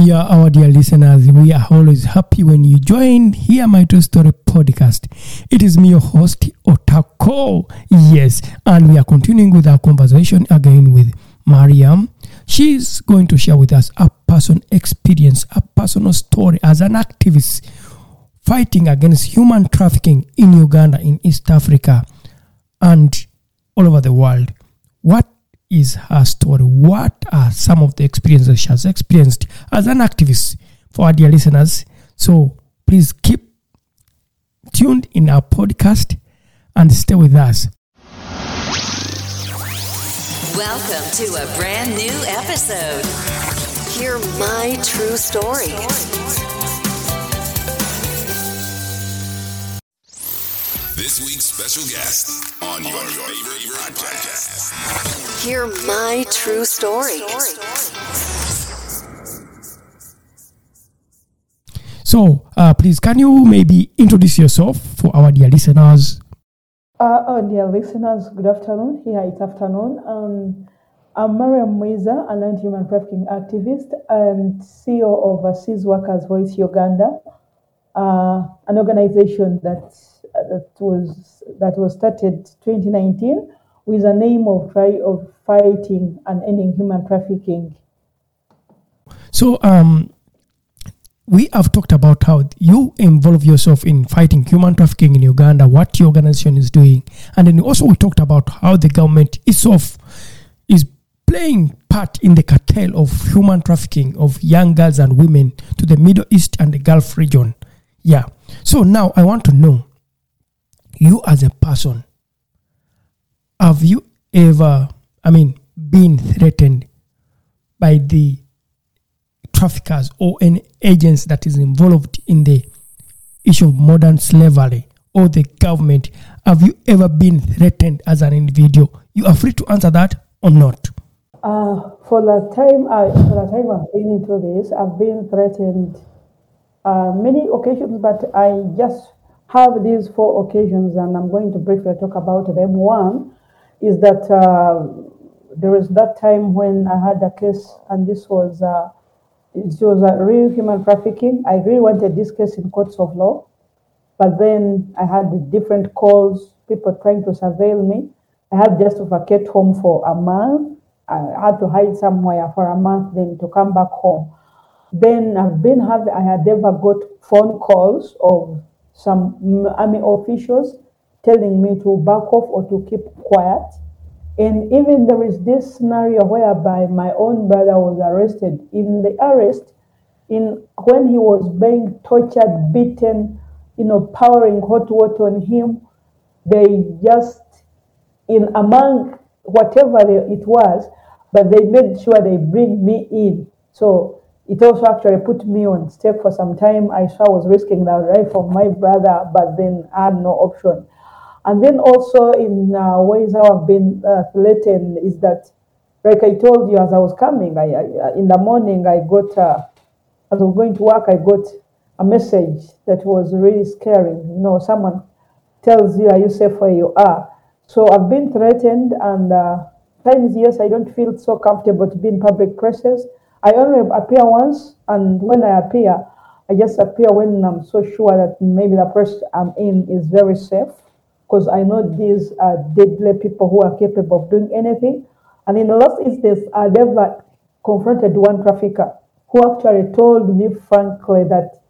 Yeah, our dear listeners, we are always happy when you join Hear My True Story podcast. It is me, your host, Otako. Yes, and we are continuing with our conversation again with Mariam. She's going to share with us a personal experience, a personal story as an activist fighting against human trafficking in Uganda, in East Africa, and all over the world. Is her story? What are some of the experiences she has experienced as an activist for our dear listeners? So please keep tuned in our podcast and stay with us. Welcome to a brand new episode. Hear my true story. This week's special guest on your favorite podcast. Hear my true story. So uh, please, can you maybe introduce yourself for our dear listeners? Uh, oh, dear listeners, good afternoon. Here it's afternoon. Um, I'm Mariam Mwiza, an anti-human trafficking activist and CEO of Overseas Workers Voice Uganda, uh, an organization that that was that was started 2019 with the name of try of fighting and ending human trafficking. So, um, we have talked about how you involve yourself in fighting human trafficking in Uganda, what your organization is doing, and then also we talked about how the government itself is playing part in the cartel of human trafficking of young girls and women to the Middle East and the Gulf region. Yeah. So now I want to know, you as a person, have you ever, I mean, been threatened by the traffickers or any agents that is involved in the issue of modern slavery or the government? Have you ever been threatened as an individual? You are free to answer that or not. Uh, for the time I for the time I've been into this, I've been threatened uh, many occasions, but I just have these four occasions, and I'm going to briefly talk about them. One is that uh, there was that time when I had a case, and this was uh, it was a real human trafficking. I really wanted this case in courts of law, but then I had different calls, people trying to surveil me. I had just to vacate home for a month. I had to hide somewhere for a month, then to come back home. Then I've been having, I had ever got phone calls of some army officials telling me to back off or to keep quiet. And even there is this scenario whereby my own brother was arrested. In the arrest, in when he was being tortured, beaten, you know, pouring hot water on him, they just in among whatever it was, but they made sure they bring me in. So it also actually put me on step for some time. I saw I was risking the life of my brother, but then I had no option. And then also in uh, ways how I've been uh, threatened is that, like I told you as I was coming, I, I in the morning I got uh, as I was going to work, I got a message that was really scary. You know, someone tells you, Are you safe where you are? So I've been threatened, and uh, times, yes, I don't feel so comfortable to be in public places. I only appear once, and when I appear, I just appear when I'm so sure that maybe the place I'm in is very safe, because I know these are deadly people who are capable of doing anything. And in the last instance, I never confronted one trafficker who actually told me frankly that,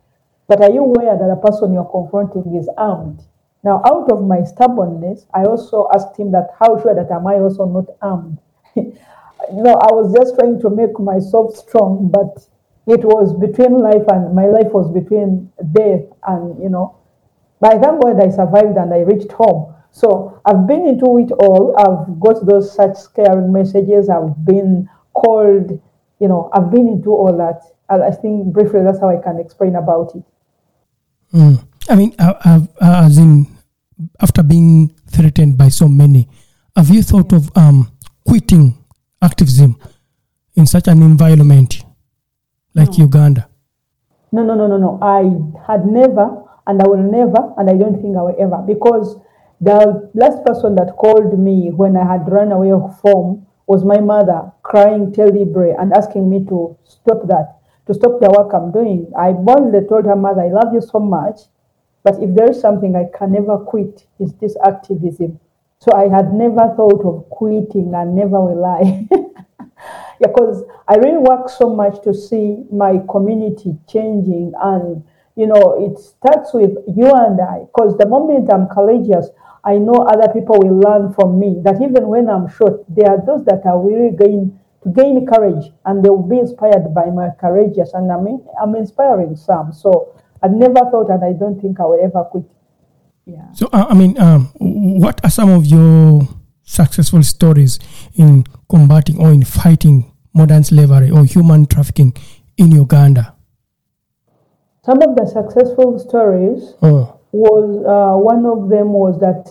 but are you aware that the person you're confronting is armed? Now, out of my stubbornness, I also asked him that, how sure that am I also not armed? no, I was just trying to make myself strong, but it was between life and my life was between death and, you know, by thank God I survived and I reached home. So I've been into it all. I've got those such scaring messages. I've been called, you know, I've been into all that. I think briefly that's how I can explain about it. Mm. I mean, uh, uh, as in, after being threatened by so many, have you thought of um, quitting activism in such an environment like No. Uganda? No, no, no, no, no. I had never, and I will never, and I don't think I will ever, because the last person that called me when I had run away from home was my mother, crying terribly and asking me to stop that, to stop the work I'm doing. I boldly told her mother, I love you so much, but if there is something I can never quit, is this activism. So I had never thought of quitting and never will I. because I really work so much to see my community changing and you know it starts with you and I. Because the moment I'm courageous I know other people will learn from me. That even when I'm short there are those that are really going to gain courage and they will be inspired by my courageous and I mean I'm inspiring some. So I never thought and I don't think I will ever quit yeah So, uh, I mean, um, what are some of your successful stories in combating or in fighting modern slavery or human trafficking in Uganda? some of the successful stories Oh, was uh, one of them was that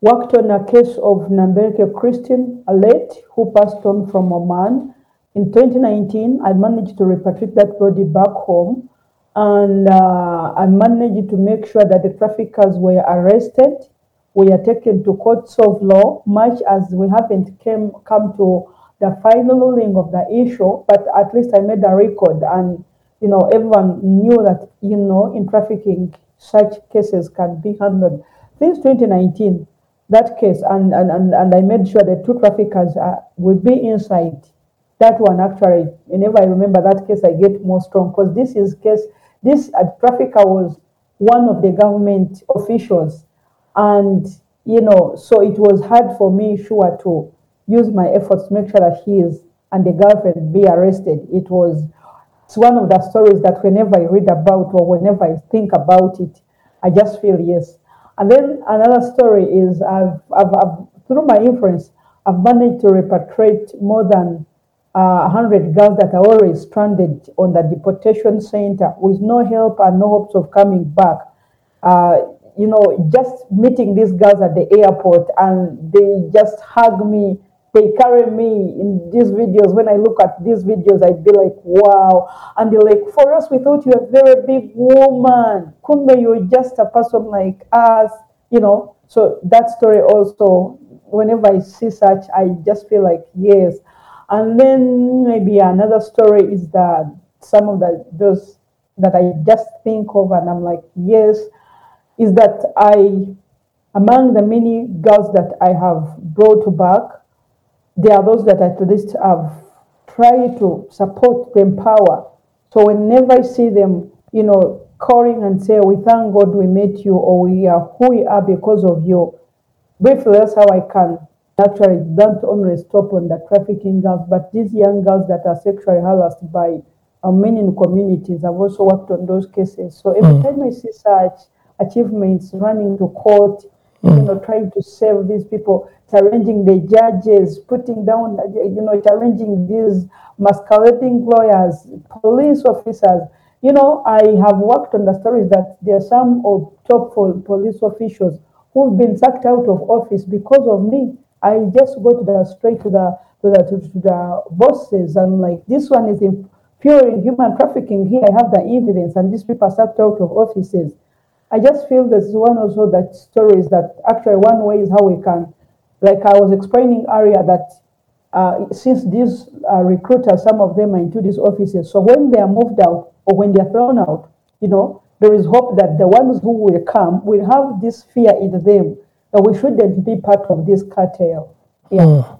worked on a case of Nambelke Christian Alet who passed on from Oman. In 2019, I managed to repatriate that body back home and uh, I managed to make sure that the traffickers were arrested, were taken to courts of law, much as we haven't came, come to the final ruling of the issue, but at least I made a record and you know, everyone knew that, you know, in trafficking, such cases can be handled. Since 2019, that case, and, and, and, and I made sure the two traffickers uh, will be inside. That one actually, whenever I remember that case, I get more strong because this is case, this uh, trafficker was one of the government officials. And, you know, so it was hard for me, sure, to use my efforts to make sure that he is and the girlfriend be arrested. It was it's one of the stories that whenever I read about or whenever I think about it, I just feel yes. And then another story is I've, I've, I've through my influence, I've managed to repatriate more than uh, 100 girls that are already stranded on the deportation center with no help and no hopes of coming back. Uh, you know, just meeting these girls at the airport and they just hug me. They carry me in these videos. When I look at these videos, I'd be like, wow. And they're like, for us, we thought you were a very big woman. Kumbe, you're just a person like us, you know. So that story also, whenever I see such, I just feel like, yes. And then maybe another story is that some of the those that I just think of and I'm like, yes, is that I, among the many girls that I have brought back, there are those that at least have tried to support, to empower. So whenever I see them, you know, calling and say, we thank God we met you or we are who we are because of you. Briefly, that's how I can actually don't only stop on the trafficking girls, but these young girls that are sexually harassed by uh, men in communities. I've also worked on those cases. So every Mm. time I see such achievements running to court, you know, trying to save these people, challenging the judges, putting down, you know, challenging these masquerading lawyers, police officers. You know, I have worked on the stories that there are some of top police officials who've been sacked out of office because of me. I just go to the straight to the to the to, the bosses and like this one is in fueling human trafficking. Here I have the evidence, and these people are sacked out of offices. I just feel this is one also that stories that actually one way is how we can, like I was explaining earlier that uh, since these uh, recruiters, some of them are into these offices, so when they are moved out or when they are thrown out, you know, there is hope that the ones who will come will have this fear in them that we shouldn't be part of this cartel. Yeah.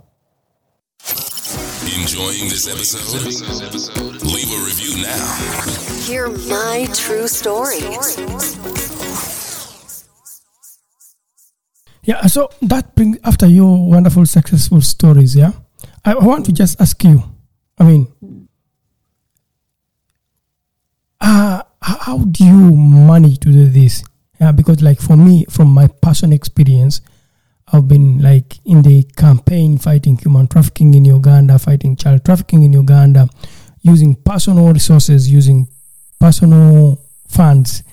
Enjoying this episode? Leave a review now. Hear my true story. Yeah, so that brings after your wonderful successful stories, yeah. I, I want to just ask you. I mean, uh, how do you manage to do this? Yeah, because like for me, from my personal experience, I've been like in the campaign fighting human trafficking in Uganda, fighting child trafficking in Uganda, using personal resources, using personal funds.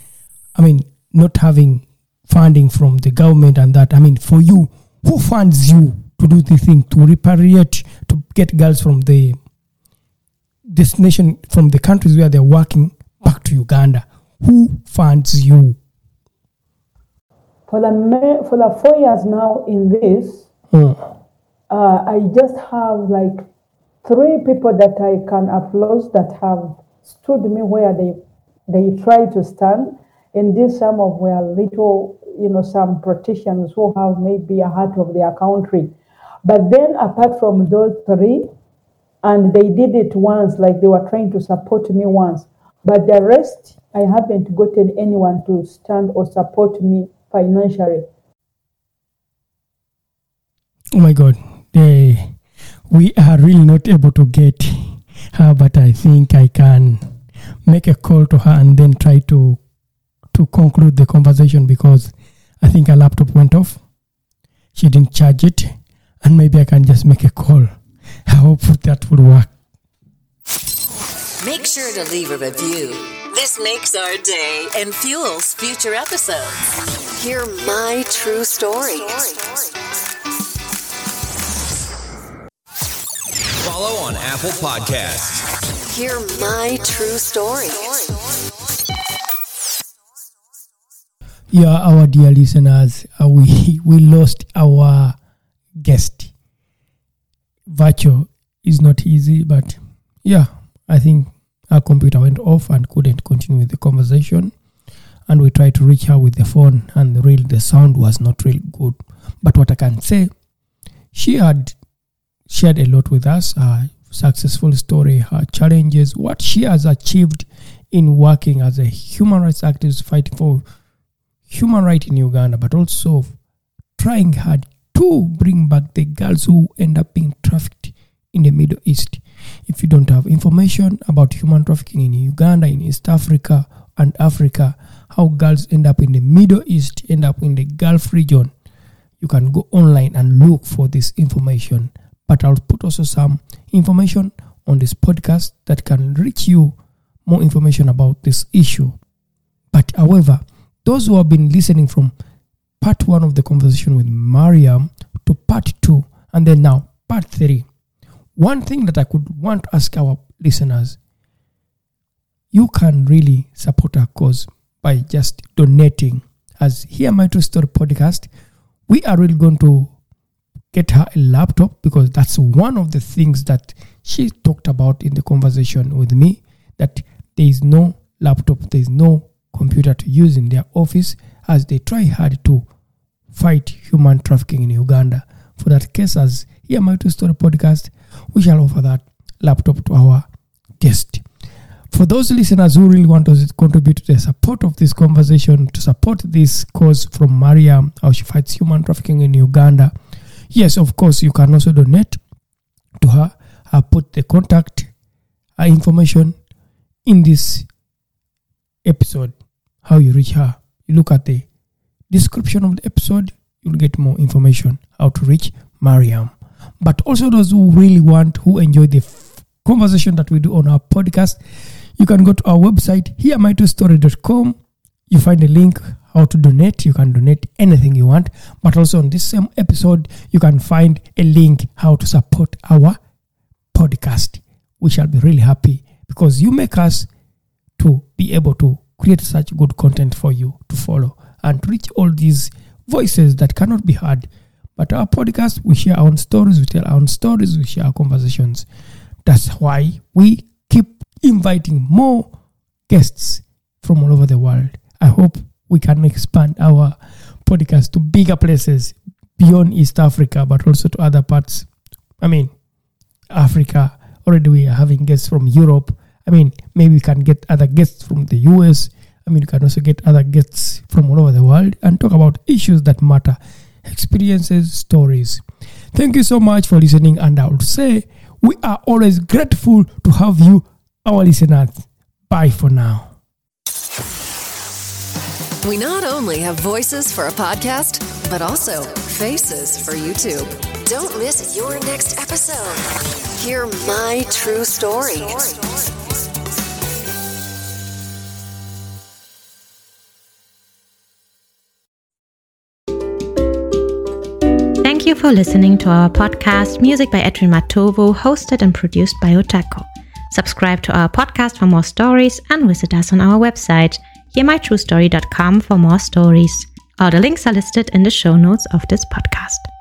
I mean, not having funding from the government and that. I mean, for you, who funds you to do the thing, to repatriate, to get girls from the destination, from the countries where they're working back to Uganda? Who funds you? For the for the four years now in this, Hmm. uh, I just have like three people that I can applaud that have stood me where they they try to stand. And these some of were little, you know, some politicians who have maybe a heart of their country. But then apart from those three, and they did it once, like they were trying to support me once. But the rest, I haven't gotten anyone to stand or support me financially. Oh my God, they, we are really not able to get her, but I think I can make a call to her and then try to to conclude the conversation because I think her laptop went off. She didn't charge it, and maybe I can just make a call. I hope that will work. Make sure to leave a review. This makes our day and fuels future episodes. Hear my true story. Follow on Apple Podcasts. Hear my true story. Yeah, our dear listeners, uh, we we lost our guest. Virtual is not easy, but yeah, I think our computer went off and couldn't continue with the conversation. And we tried to reach her with the phone, and really the sound was not really good. But what I can say, she had shared a lot with us, her successful story, her challenges, what she has achieved in working as a human rights activist fighting for human right in Uganda, but also trying hard to bring back the girls who end up being trafficked in the Middle East. If you don't have information about human trafficking in Uganda, in East Africa, and Africa, how girls end up in the Middle East, end up in the Gulf region, you can go online and look for this information. But I'll put also some information on this podcast that can reach you more information about this issue. But however, those who have been listening from part one of the conversation with Mariam to part two, and then now part three, one thing that I could want to ask our listeners you can really support our cause by just donating. As Hear My True Story podcast, we are really going to get her a laptop because that's one of the things that she talked about in the conversation with me that there is no laptop, there is no computer to use in their office as they try hard to fight human trafficking in Uganda. For that case, as Hear My True Story podcast, we shall offer that laptop to our guest. For those listeners who really want to contribute to the support of this conversation, to support this cause from Maria, how she fights human trafficking in Uganda, yes, of course, you can also donate to her. I'll put the contact uh, information in this episode, how you reach her. You look at the description of the episode, you'll get more information how to reach Mariam. But also those who really want, who enjoy the f- conversation that we do on our podcast, you can go to our website, hearmytruestory.com. You find a link how to donate. You can donate anything you want. But also on this same episode, you can find a link how to support our podcast. We shall be really happy because you make us to be able to create such good content for you to follow and to reach all these voices that cannot be heard. But our podcast, we share our own stories, we tell our own stories, we share our conversations. That's why we inviting more guests from all over the world. I hope we can expand our podcast to bigger places beyond East Africa, but also to other parts. I mean, Africa. Already we are having guests from Europe. I mean, maybe we can get other guests from the US. I mean, you can also get other guests from all over the world and talk about issues that matter, experiences, stories. Thank you so much for listening, and I would say we are always grateful to have you, our listeners. Bye for now. We not only have voices for a podcast, but also faces for YouTube. Don't miss your next episode. Hear my true story. Thank you for listening to our podcast, Music by Edwin Matovu, hosted and produced by Otako. Subscribe to our podcast for more stories and visit us on our website, hearmytruestory.com for more stories. All the links are listed in the show notes of this podcast.